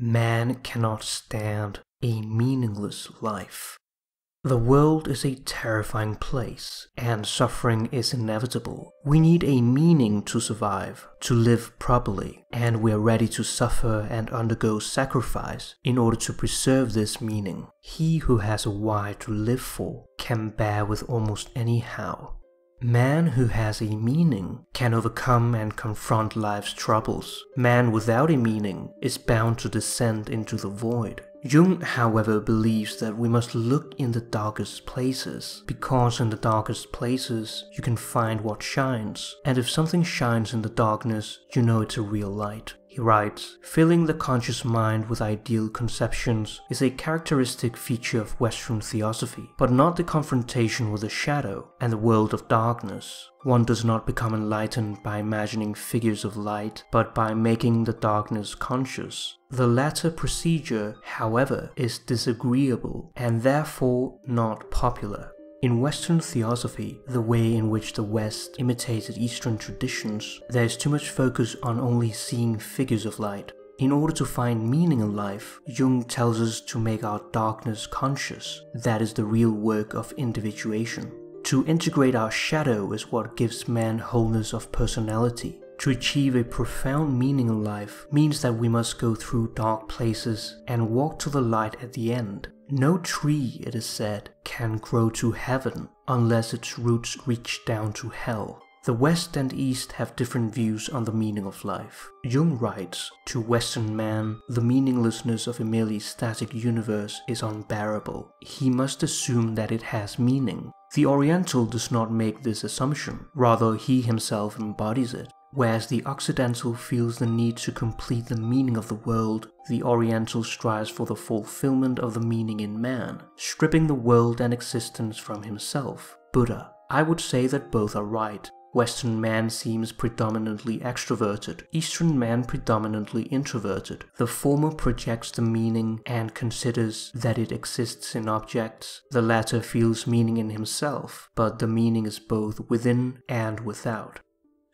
Man cannot stand a meaningless life. The world is a terrifying place, and suffering is inevitable. We need a meaning to survive, to live properly, and we are ready to suffer and undergo sacrifice in order to preserve this meaning. He who has a why to live for can bear with almost any how. Man who has a meaning can overcome and confront life's troubles. Man without a meaning is bound to descend into the void. Jung, however, believes that we must look in the darkest places, because in the darkest places you can find what shines, and if something shines in the darkness, you know it's a real light. He writes, filling the conscious mind with ideal conceptions is a characteristic feature of Western theosophy, but not the confrontation with the shadow and the world of darkness. One does not become enlightened by imagining figures of light, but by making the darkness conscious. The latter procedure, however, is disagreeable and therefore not popular. In Western theosophy, the way in which the West imitated Eastern traditions, there is too much focus on only seeing figures of light. In order to find meaning in life, Jung tells us to make our darkness conscious. That is the real work of individuation. To integrate our shadow is what gives man wholeness of personality. To achieve a profound meaning in life means that we must go through dark places and walk to the light at the end. No tree, it is said, can grow to heaven unless its roots reach down to hell. The West and East have different views on the meaning of life. Jung writes, To Western man, the meaninglessness of a merely static universe is unbearable. He must assume that it has meaning. The Oriental does not make this assumption, rather he himself embodies it. Whereas the Occidental feels the need to complete the meaning of the world, the Oriental strives for the fulfillment of the meaning in man, stripping the world and existence from himself, Buddha. I would say that both are right. Western man seems predominantly extroverted, Eastern man predominantly introverted. The former projects the meaning and considers that it exists in objects. The latter feels meaning in himself, but the meaning is both within and without.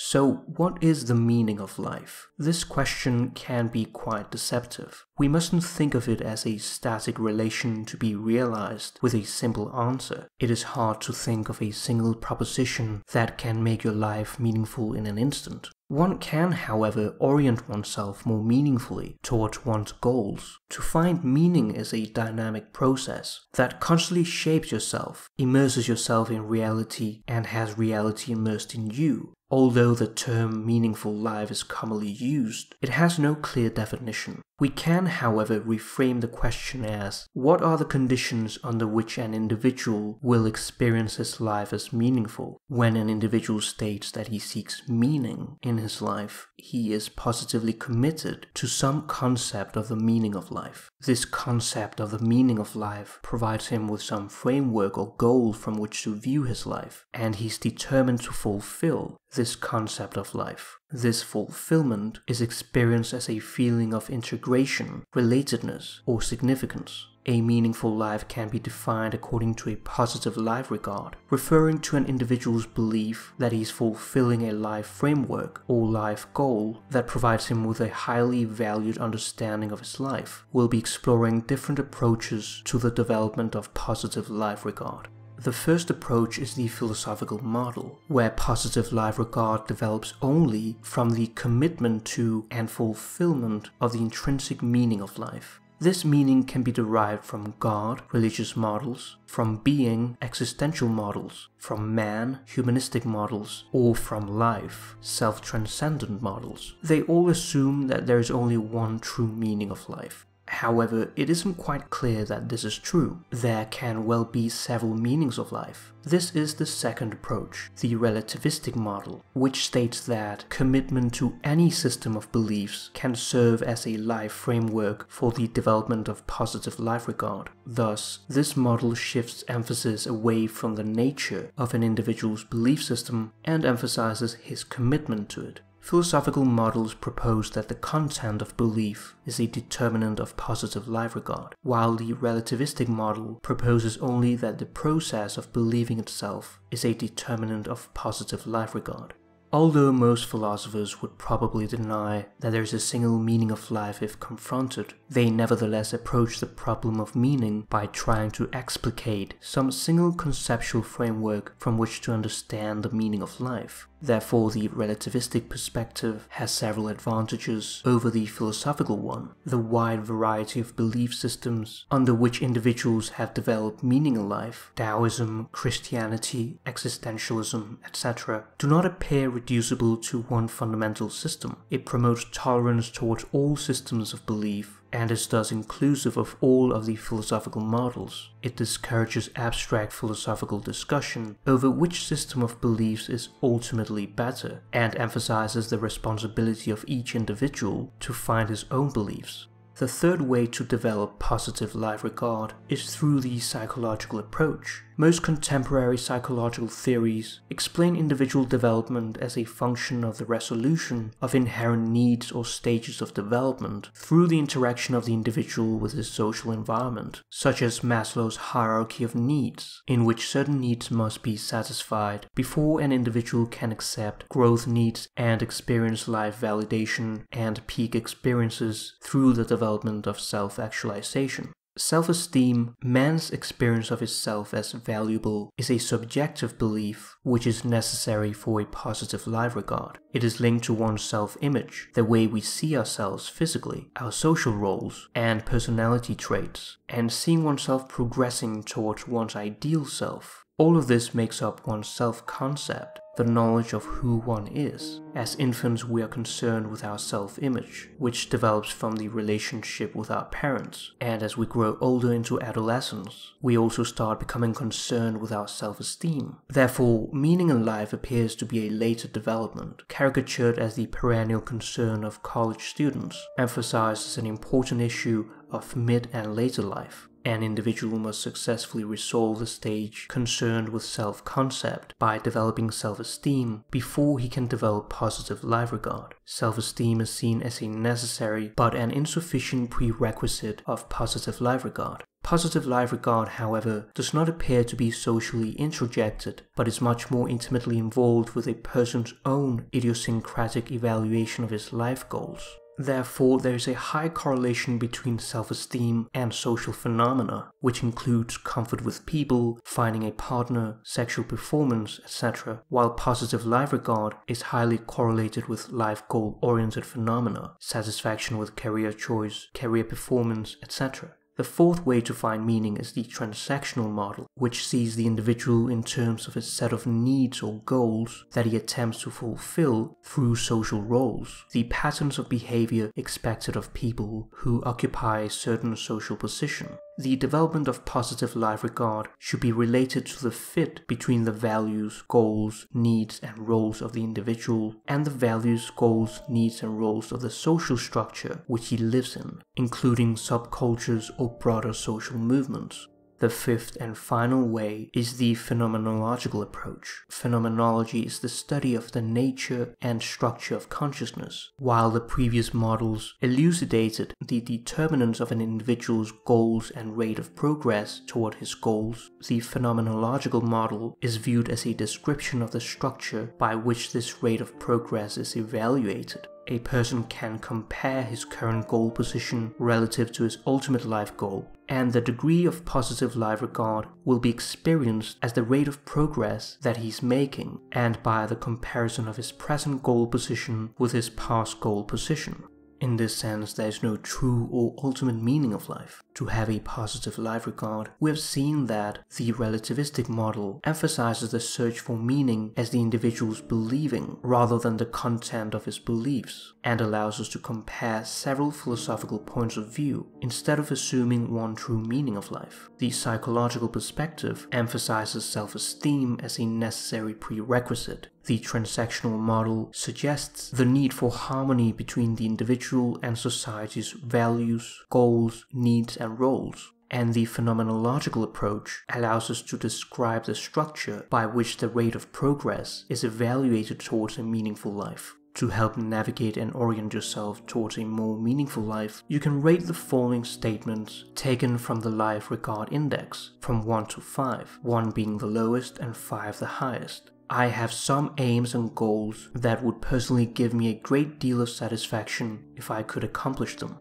So, what is the meaning of life? This question can be quite deceptive. We mustn't think of it as a static relation to be realized with a simple answer. It is hard to think of a single proposition that can make your life meaningful in an instant. One can, however, orient oneself more meaningfully towards one's goals. To find meaning is a dynamic process that constantly shapes yourself, immerses yourself in reality, and has reality immersed in you. Although the term meaningful life is commonly used, it has no clear definition. We can, however, reframe the question as what are the conditions under which an individual will experience his life as meaningful? When an individual states that he seeks meaning in his life, he is positively committed to some concept of the meaning of life. This concept of the meaning of life provides him with some framework or goal from which to view his life, and he's determined to fulfill this concept of life. This fulfillment is experienced as a feeling of integration, relatedness, or significance. A meaningful life can be defined according to a positive life regard, referring to an individual's belief that he is fulfilling a life framework or life goal that provides him with a highly valued understanding of his life. We'll be exploring different approaches to the development of positive life regard. The first approach is the philosophical model, where positive life regard develops only from the commitment to and fulfillment of the intrinsic meaning of life. This meaning can be derived from God, religious models, from being, existential models, from man, humanistic models, or from life, self transcendent models. They all assume that there is only one true meaning of life, However, it isn't quite clear that this is true. There can well be several meanings of life. This is the second approach, the relativistic model, which states that commitment to any system of beliefs can serve as a life framework for the development of positive life regard. Thus, this model shifts emphasis away from the nature of an individual's belief system and emphasizes his commitment to it. Philosophical models propose that the content of belief is a determinant of positive life regard, while the relativistic model proposes only that the process of believing itself is a determinant of positive life regard. Although most philosophers would probably deny that there is a single meaning of life if confronted, they nevertheless approach the problem of meaning by trying to explicate some single conceptual framework from which to understand the meaning of life. Therefore, the relativistic perspective has several advantages over the philosophical one. The wide variety of belief systems under which individuals have developed meaning in life, Taoism, Christianity, existentialism, etc., do not appear reducible to one fundamental system. It promotes tolerance towards all systems of belief and is thus inclusive of all of the philosophical models. It discourages abstract philosophical discussion over which system of beliefs is ultimately better, and emphasizes the responsibility of each individual to find his own beliefs. The third way to develop positive life regard is through the psychological approach. Most contemporary psychological theories explain individual development as a function of the resolution of inherent needs or stages of development through the interaction of the individual with his social environment, such as Maslow's hierarchy of needs, in which certain needs must be satisfied before an individual can accept growth needs and experience life validation and peak experiences through the development of self actualization. Self esteem, man's experience of himself as valuable, is a subjective belief which is necessary for a positive life regard. It is linked to one's self image, the way we see ourselves physically, our social roles, and personality traits, and seeing oneself progressing towards one's ideal self. All of this makes up one's self concept the knowledge of who one is. As infants, we are concerned with our self image, which develops from the relationship with our parents. And as we grow older into adolescence, we also start becoming concerned with our self esteem. Therefore, meaning in life appears to be a later development, caricatured as the perennial concern of college students, emphasized as an important issue of mid and later life. An individual must successfully resolve the stage concerned with self concept by developing self esteem before he can develop positive life regard. Self esteem is seen as a necessary but an insufficient prerequisite of positive life regard. Positive life regard, however, does not appear to be socially introjected, but is much more intimately involved with a person's own idiosyncratic evaluation of his life goals. Therefore, there is a high correlation between self esteem and social phenomena, which includes comfort with people, finding a partner, sexual performance, etc., while positive life regard is highly correlated with life goal oriented phenomena, satisfaction with career choice, career performance, etc. The fourth way to find meaning is the transactional model, which sees the individual in terms of a set of needs or goals that he attempts to fulfill through social roles, the patterns of behavior expected of people who occupy a certain social position. The development of positive life regard should be related to the fit between the values, goals, needs, and roles of the individual and the values, goals, needs, and roles of the social structure which he lives in, including subcultures or broader social movements. The fifth and final way is the phenomenological approach. Phenomenology is the study of the nature and structure of consciousness. While the previous models elucidated the determinants of an individual's goals and rate of progress toward his goals, the phenomenological model is viewed as a description of the structure by which this rate of progress is evaluated a person can compare his current goal position relative to his ultimate life goal, and the degree of positive life regard will be experienced as the rate of progress that he's making and by the comparison of his present goal position with his past goal position. In this sense, there is no true or ultimate meaning of life. To have a positive life regard, we have seen that the relativistic model emphasizes the search for meaning as the individual's believing rather than the content of his beliefs, and allows us to compare several philosophical points of view instead of assuming one true meaning of life. The psychological perspective emphasizes self esteem as a necessary prerequisite the transactional model suggests the need for harmony between the individual and society's values, goals, needs, and roles. And the phenomenological approach allows us to describe the structure by which the rate of progress is evaluated towards a meaningful life. To help navigate and orient yourself towards a more meaningful life, you can rate the following statements taken from the Life Regard Index from 1 to 5, 1 being the lowest and 5 the highest. I have some aims and goals that would personally give me a great deal of satisfaction if I could accomplish them.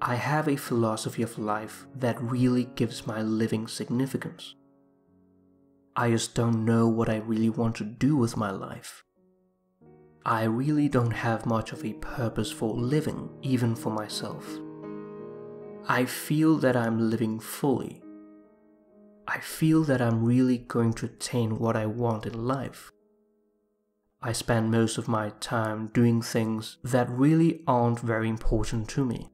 I have a philosophy of life that really gives my living significance. I just don't know what I really want to do with my life. I really don't have much of a purpose for living, even for myself. I feel that I'm living fully. I feel that I'm really going to attain what I want in life. I spend most of my time doing things that really aren't very important to me.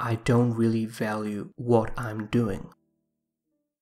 I don't really value what I'm doing.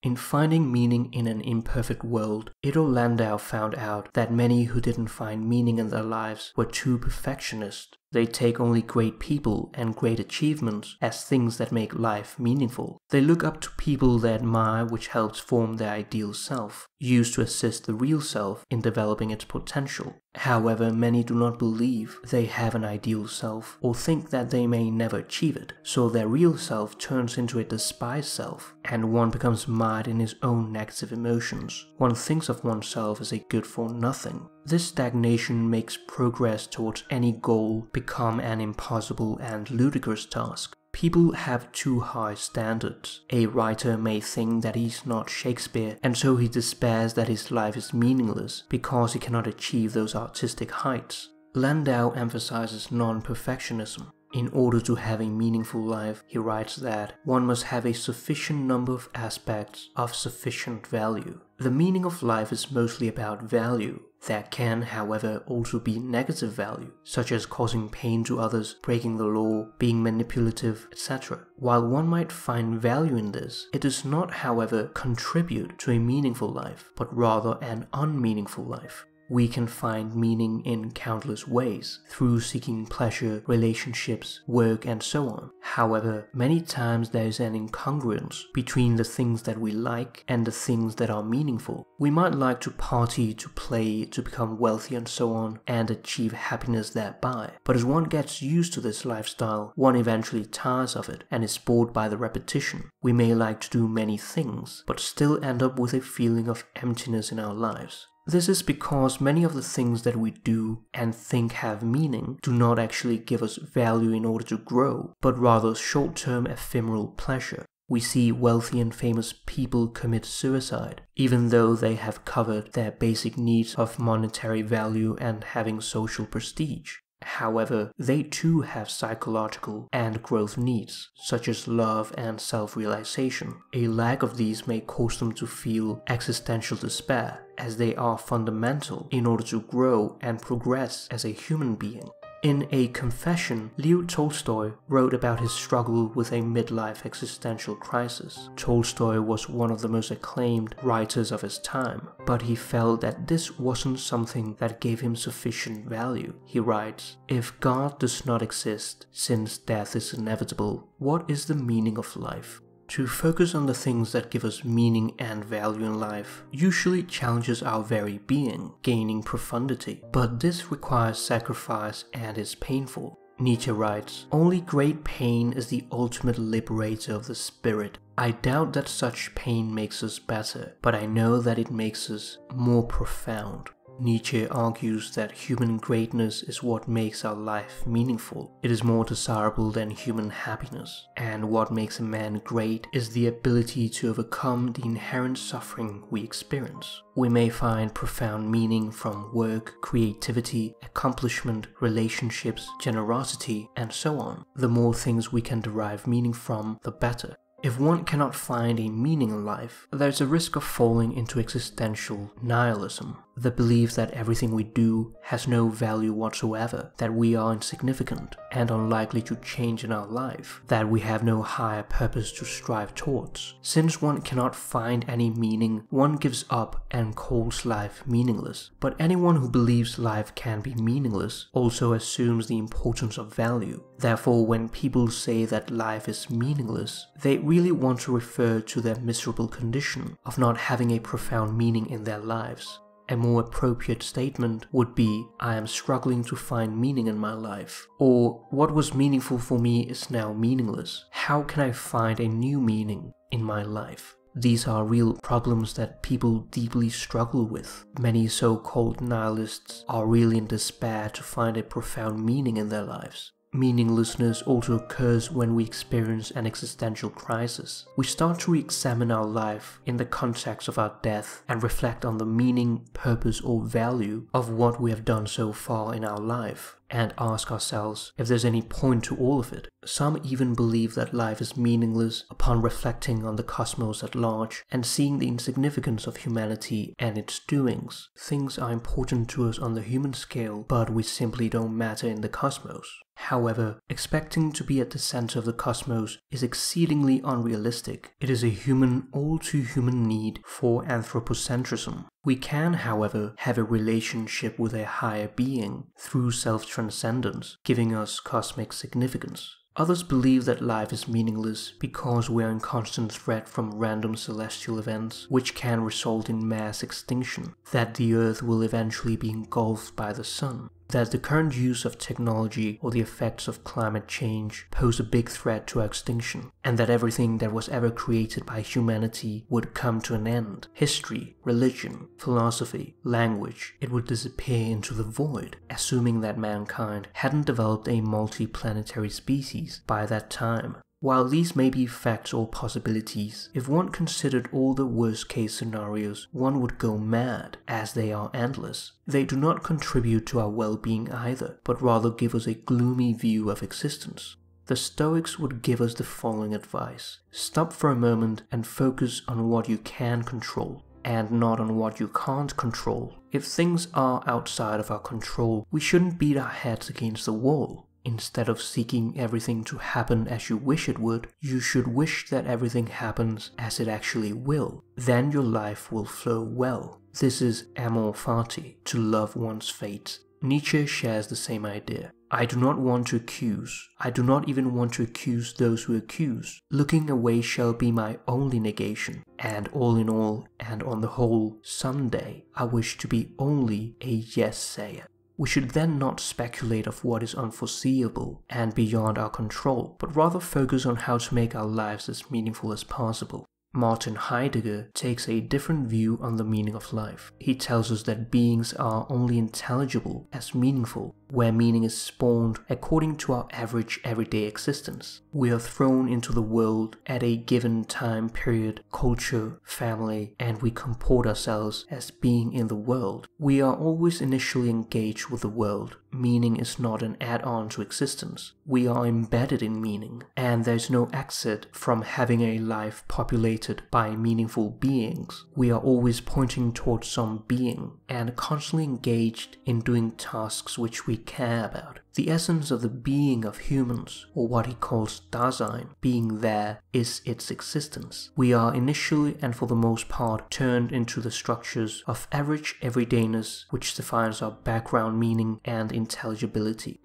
In finding meaning in an imperfect world, Iddo Landau found out that many who didn't find meaning in their lives were too perfectionist. They take only great people and great achievements as things that make life meaningful. They look up to people they admire which helps form their ideal self, used to assist the real self in developing its potential. However, many do not believe they have an ideal self or think that they may never achieve it, so their real self turns into a despised self, and one becomes mired in his own negative emotions. One thinks of oneself as a good for nothing. This stagnation makes progress towards any goal become an impossible and ludicrous task. People have too high standards. A writer may think that he's not Shakespeare, and so he despairs that his life is meaningless because he cannot achieve those artistic heights. Landau emphasizes non perfectionism. In order to have a meaningful life, he writes that one must have a sufficient number of aspects of sufficient value. The meaning of life is mostly about value. There can, however, also be negative value, such as causing pain to others, breaking the law, being manipulative, etc. While one might find value in this, it does not, however, contribute to a meaningful life, but rather an unmeaningful life. We can find meaning in countless ways, through seeking pleasure, relationships, work, and so on. However, many times there is an incongruence between the things that we like and the things that are meaningful. We might like to party, to play, to become wealthy, and so on, and achieve happiness thereby. But as one gets used to this lifestyle, one eventually tires of it and is bored by the repetition. We may like to do many things, but still end up with a feeling of emptiness in our lives. This is because many of the things that we do and think have meaning do not actually give us value in order to grow, but rather short term ephemeral pleasure. We see wealthy and famous people commit suicide, even though they have covered their basic needs of monetary value and having social prestige. However, they too have psychological and growth needs, such as love and self realization. A lack of these may cause them to feel existential despair, as they are fundamental in order to grow and progress as a human being. In a confession, Leo Tolstoy wrote about his struggle with a midlife existential crisis. Tolstoy was one of the most acclaimed writers of his time, but he felt that this wasn't something that gave him sufficient value. He writes, If God does not exist, since death is inevitable, what is the meaning of life? To focus on the things that give us meaning and value in life usually challenges our very being, gaining profundity. But this requires sacrifice and is painful. Nietzsche writes, Only great pain is the ultimate liberator of the spirit. I doubt that such pain makes us better, but I know that it makes us more profound. Nietzsche argues that human greatness is what makes our life meaningful. It is more desirable than human happiness. And what makes a man great is the ability to overcome the inherent suffering we experience. We may find profound meaning from work, creativity, accomplishment, relationships, generosity, and so on. The more things we can derive meaning from, the better. If one cannot find a meaning in life, there's a risk of falling into existential nihilism, the belief that everything we do has no value whatsoever, that we are insignificant and unlikely to change in our life, that we have no higher purpose to strive towards. Since one cannot find any meaning, one gives up and calls life meaningless. But anyone who believes life can be meaningless also assumes the importance of value. Therefore, when people say that life is meaningless, they really want to refer to their miserable condition of not having a profound meaning in their lives. A more appropriate statement would be I am struggling to find meaning in my life, or what was meaningful for me is now meaningless. How can I find a new meaning in my life? These are real problems that people deeply struggle with. Many so called nihilists are really in despair to find a profound meaning in their lives. Meaninglessness also occurs when we experience an existential crisis. We start to re-examine our life in the context of our death and reflect on the meaning, purpose or value of what we have done so far in our life and ask ourselves if there's any point to all of it. Some even believe that life is meaningless upon reflecting on the cosmos at large and seeing the insignificance of humanity and its doings. Things are important to us on the human scale, but we simply don't matter in the cosmos. However, expecting to be at the center of the cosmos is exceedingly unrealistic. It is a human, all too human need for anthropocentrism. We can, however, have a relationship with a higher being through self transcendence, giving us cosmic significance. Others believe that life is meaningless because we are in constant threat from random celestial events which can result in mass extinction, that the earth will eventually be engulfed by the sun, that the current use of technology or the effects of climate change pose a big threat to our extinction, and that everything that was ever created by humanity would come to an end. History, religion, philosophy, language, it would disappear into the void, assuming that mankind hadn't developed a multi-planetary species by that time. While these may be facts or possibilities, if one considered all the worst case scenarios, one would go mad, as they are endless. They do not contribute to our well being either, but rather give us a gloomy view of existence. The Stoics would give us the following advice Stop for a moment and focus on what you can control and not on what you can't control. If things are outside of our control, we shouldn't beat our heads against the wall. Instead of seeking everything to happen as you wish it would, you should wish that everything happens as it actually will. Then your life will flow well. This is amor fati, to love one's fate. Nietzsche shares the same idea. I do not want to accuse. I do not even want to accuse those who accuse. Looking away shall be my only negation. And all in all, and on the whole, someday, I wish to be only a yes sayer. We should then not speculate of what is unforeseeable and beyond our control, but rather focus on how to make our lives as meaningful as possible. Martin Heidegger takes a different view on the meaning of life. He tells us that beings are only intelligible as meaningful where meaning is spawned according to our average everyday existence. We are thrown into the world at a given time period, culture, family, and we comport ourselves as being in the world. We are always initially engaged with the world. Meaning is not an add on to existence. We are embedded in meaning, and there's no exit from having a life populated by meaningful beings. We are always pointing towards some being and constantly engaged in doing tasks which we care about. The essence of the being of humans, or what he calls Dasein, being there, is its existence. We are initially and for the most part turned into the structures of average everydayness which defines our background meaning and intelligibility.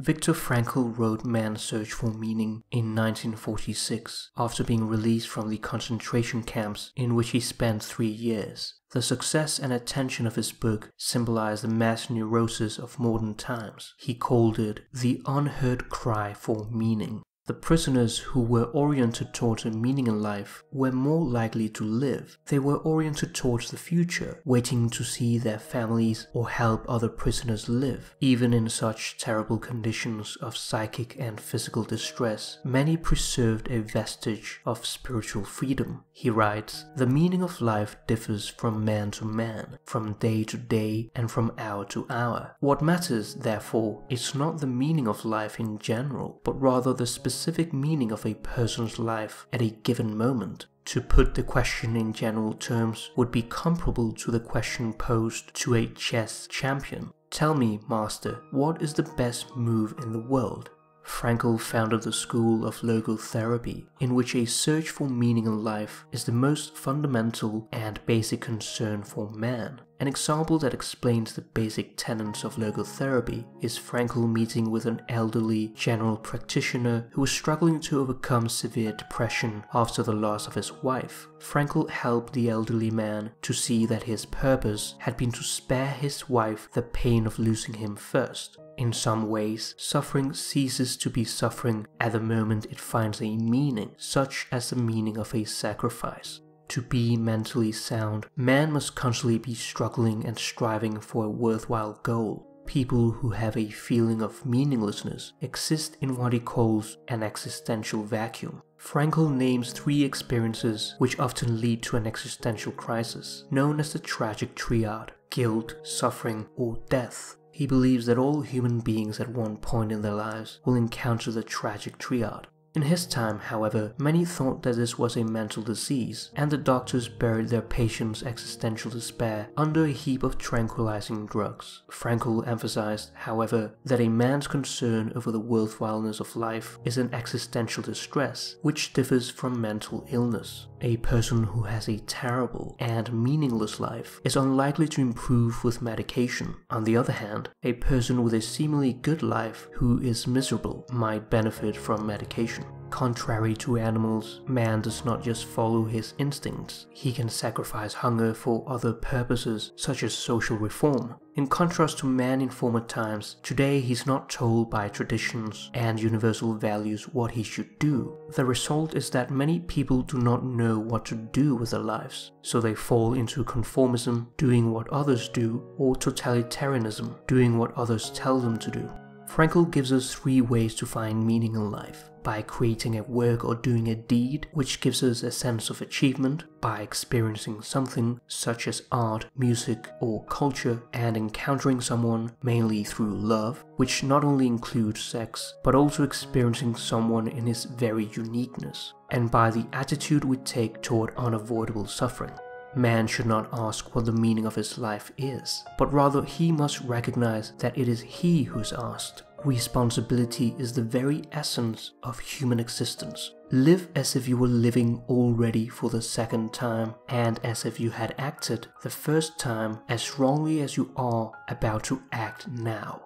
Viktor Frankl wrote Man's Search for Meaning in 1946 after being released from the concentration camps in which he spent three years. The success and attention of his book symbolized the mass neurosis of modern times. He called it the unheard cry for meaning. The prisoners who were oriented towards a meaning in life were more likely to live. They were oriented towards the future, waiting to see their families or help other prisoners live. Even in such terrible conditions of psychic and physical distress, many preserved a vestige of spiritual freedom. He writes, The meaning of life differs from man to man, from day to day, and from hour to hour. What matters, therefore, is not the meaning of life in general, but rather the specific specific meaning of a person's life at a given moment. To put the question in general terms would be comparable to the question posed to a chess champion. Tell me, master, what is the best move in the world? Frankl founded the school of logotherapy, in which a search for meaning in life is the most fundamental and basic concern for man. An example that explains the basic tenets of logotherapy is Frankl meeting with an elderly general practitioner who was struggling to overcome severe depression after the loss of his wife. Frankl helped the elderly man to see that his purpose had been to spare his wife the pain of losing him first. In some ways, suffering ceases to be suffering at the moment it finds a meaning, such as the meaning of a sacrifice. To be mentally sound, man must constantly be struggling and striving for a worthwhile goal. People who have a feeling of meaninglessness exist in what he calls an existential vacuum. Frankl names three experiences which often lead to an existential crisis, known as the tragic triad guilt, suffering, or death. He believes that all human beings at one point in their lives will encounter the tragic triad. In his time, however, many thought that this was a mental disease, and the doctors buried their patients' existential despair under a heap of tranquilizing drugs. Frankl emphasized, however, that a man's concern over the worthwhileness of life is an existential distress, which differs from mental illness. A person who has a terrible and meaningless life is unlikely to improve with medication. On the other hand, a person with a seemingly good life who is miserable might benefit from medication. Contrary to animals, man does not just follow his instincts, he can sacrifice hunger for other purposes such as social reform. In contrast to man in former times, today he's not told by traditions and universal values what he should do. The result is that many people do not know what to do with their lives, so they fall into conformism, doing what others do, or totalitarianism, doing what others tell them to do. Frankl gives us three ways to find meaning in life by creating a work or doing a deed which gives us a sense of achievement, by experiencing something such as art, music, or culture, and encountering someone mainly through love, which not only includes sex, but also experiencing someone in his very uniqueness, and by the attitude we take toward unavoidable suffering. Man should not ask what the meaning of his life is, but rather he must recognize that it is he who's asked. Responsibility is the very essence of human existence. Live as if you were living already for the second time, and as if you had acted the first time as wrongly as you are about to act now.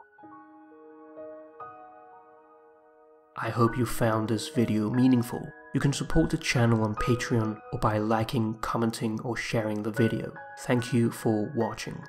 I hope you found this video meaningful. You can support the channel on Patreon or by liking, commenting or sharing the video. Thank you for watching.